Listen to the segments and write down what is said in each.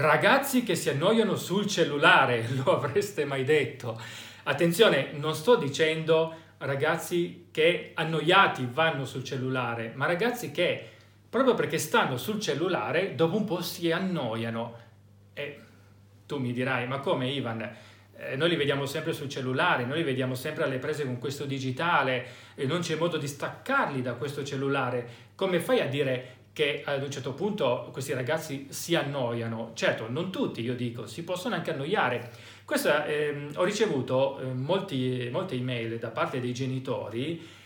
Ragazzi che si annoiano sul cellulare, lo avreste mai detto? Attenzione, non sto dicendo ragazzi che annoiati vanno sul cellulare, ma ragazzi che proprio perché stanno sul cellulare dopo un po' si annoiano. E tu mi dirai, ma come Ivan? Eh, noi li vediamo sempre sul cellulare, noi li vediamo sempre alle prese con questo digitale e non c'è modo di staccarli da questo cellulare. Come fai a dire che ad un certo punto questi ragazzi si annoiano. Certo, non tutti, io dico, si possono anche annoiare. Questa, eh, ho ricevuto eh, molti, molte email da parte dei genitori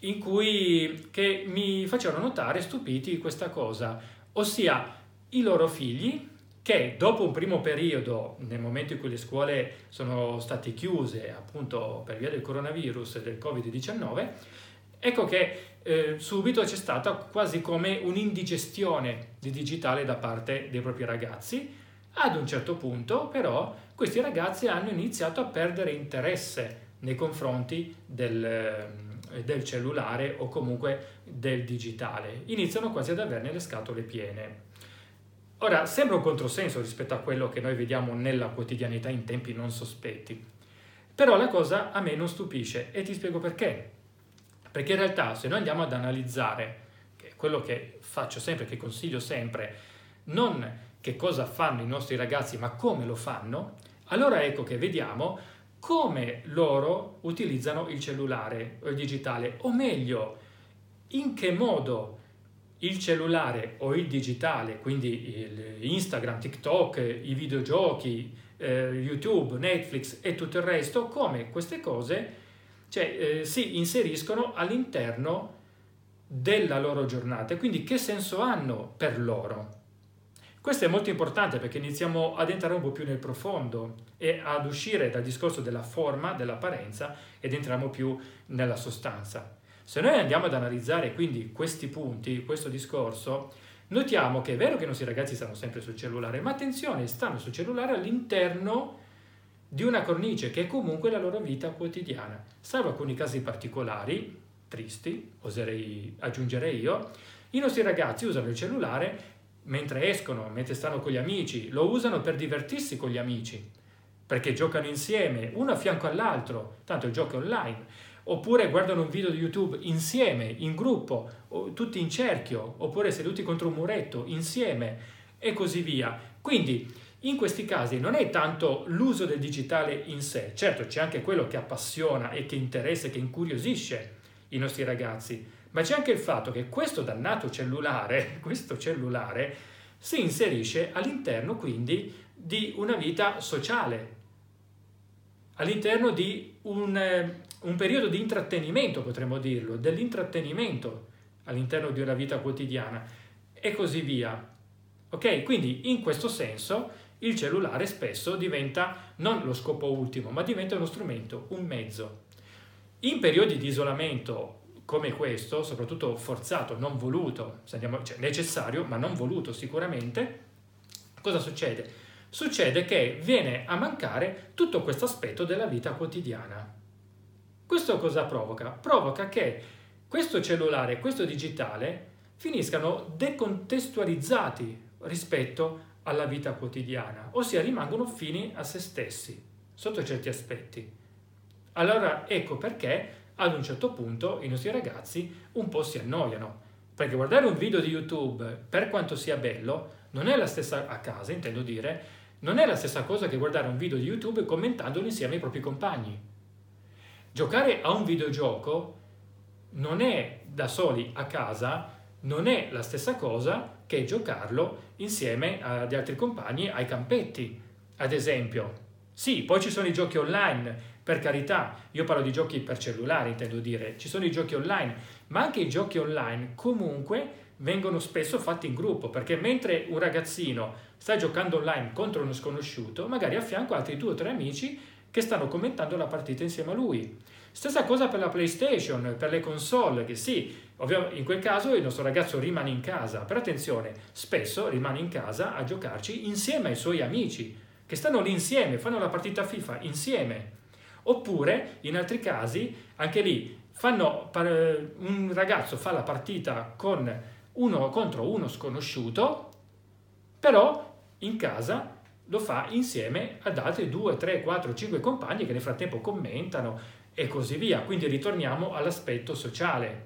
in cui che mi facevano notare stupiti questa cosa, ossia i loro figli che dopo un primo periodo, nel momento in cui le scuole sono state chiuse appunto per via del coronavirus e del Covid-19, ecco che eh, subito c'è stata quasi come un'indigestione di digitale da parte dei propri ragazzi. Ad un certo punto, però, questi ragazzi hanno iniziato a perdere interesse nei confronti del, eh, del cellulare o comunque del digitale. Iniziano quasi ad averne le scatole piene. Ora, sembra un controsenso rispetto a quello che noi vediamo nella quotidianità in tempi non sospetti, però la cosa a me non stupisce e ti spiego perché. Perché in realtà se noi andiamo ad analizzare, quello che faccio sempre, che consiglio sempre, non che cosa fanno i nostri ragazzi, ma come lo fanno, allora ecco che vediamo come loro utilizzano il cellulare o il digitale, o meglio, in che modo il cellulare o il digitale, quindi Instagram, TikTok, i videogiochi, eh, YouTube, Netflix e tutto il resto, come queste cose cioè eh, si inseriscono all'interno della loro giornata. Quindi che senso hanno per loro? Questo è molto importante perché iniziamo ad entrare un po' più nel profondo e ad uscire dal discorso della forma, dell'apparenza ed entriamo più nella sostanza. Se noi andiamo ad analizzare quindi questi punti, questo discorso, notiamo che è vero che i nostri ragazzi stanno sempre sul cellulare, ma attenzione, stanno sul cellulare all'interno di una cornice che è comunque la loro vita quotidiana, salvo alcuni casi particolari, tristi, oserei aggiungere io, i nostri ragazzi usano il cellulare mentre escono, mentre stanno con gli amici, lo usano per divertirsi con gli amici, perché giocano insieme, uno a fianco all'altro, tanto il gioco è online, oppure guardano un video di YouTube insieme, in gruppo, tutti in cerchio, oppure seduti contro un muretto, insieme, e così via. Quindi in questi casi non è tanto l'uso del digitale in sé, certo c'è anche quello che appassiona e che interessa e che incuriosisce i nostri ragazzi, ma c'è anche il fatto che questo dannato cellulare, questo cellulare, si inserisce all'interno quindi di una vita sociale, all'interno di un, eh, un periodo di intrattenimento, potremmo dirlo, dell'intrattenimento all'interno di una vita quotidiana e così via. Ok? Quindi in questo senso il cellulare spesso diventa non lo scopo ultimo, ma diventa uno strumento, un mezzo. In periodi di isolamento come questo, soprattutto forzato, non voluto, cioè necessario, ma non voluto sicuramente, cosa succede? Succede che viene a mancare tutto questo aspetto della vita quotidiana. Questo cosa provoca? Provoca che questo cellulare, questo digitale, finiscano decontestualizzati rispetto alla vita quotidiana, ossia rimangono fini a se stessi, sotto certi aspetti. Allora ecco perché ad un certo punto i nostri ragazzi un po' si annoiano, perché guardare un video di YouTube, per quanto sia bello, non è la stessa a casa, intendo dire, non è la stessa cosa che guardare un video di YouTube commentandolo insieme ai propri compagni. Giocare a un videogioco non è da soli a casa, non è la stessa cosa che giocarlo insieme agli altri compagni ai campetti, ad esempio. Sì, poi ci sono i giochi online, per carità, io parlo di giochi per cellulare, intendo dire, ci sono i giochi online, ma anche i giochi online comunque vengono spesso fatti in gruppo, perché mentre un ragazzino sta giocando online contro uno sconosciuto, magari a fianco altri due o tre amici che stanno commentando la partita insieme a lui. Stessa cosa per la PlayStation, per le console, che sì, ovviamente in quel caso il nostro ragazzo rimane in casa, però attenzione, spesso rimane in casa a giocarci insieme ai suoi amici, che stanno lì insieme, fanno la partita FIFA insieme. Oppure, in altri casi, anche lì, fanno, un ragazzo fa la partita con uno contro uno sconosciuto, però in casa lo fa insieme ad altri 2, 3, 4, 5 compagni che nel frattempo commentano e così via. Quindi ritorniamo all'aspetto sociale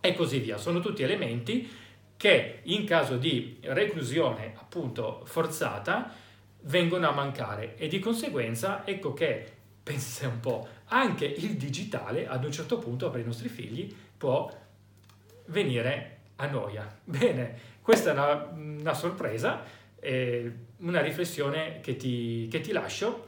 e così via. Sono tutti elementi che in caso di reclusione appunto forzata vengono a mancare e di conseguenza ecco che pensa un po' anche il digitale ad un certo punto per i nostri figli può venire a noia. Bene, questa è una, una sorpresa, eh, una riflessione che ti, che ti lascio.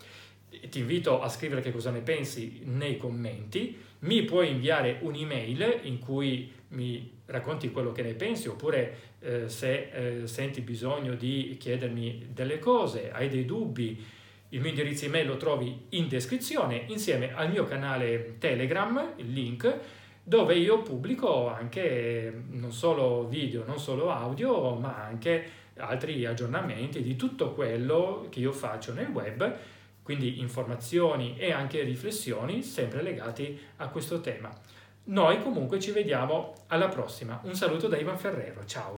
Ti invito a scrivere che cosa ne pensi nei commenti. Mi puoi inviare un'email in cui mi racconti quello che ne pensi oppure eh, se eh, senti bisogno di chiedermi delle cose, hai dei dubbi, il mio indirizzo email lo trovi in descrizione insieme al mio canale Telegram, il link, dove io pubblico anche non solo video, non solo audio, ma anche altri aggiornamenti di tutto quello che io faccio nel web, quindi informazioni e anche riflessioni sempre legati a questo tema. Noi comunque ci vediamo alla prossima. Un saluto da Ivan Ferrero, ciao!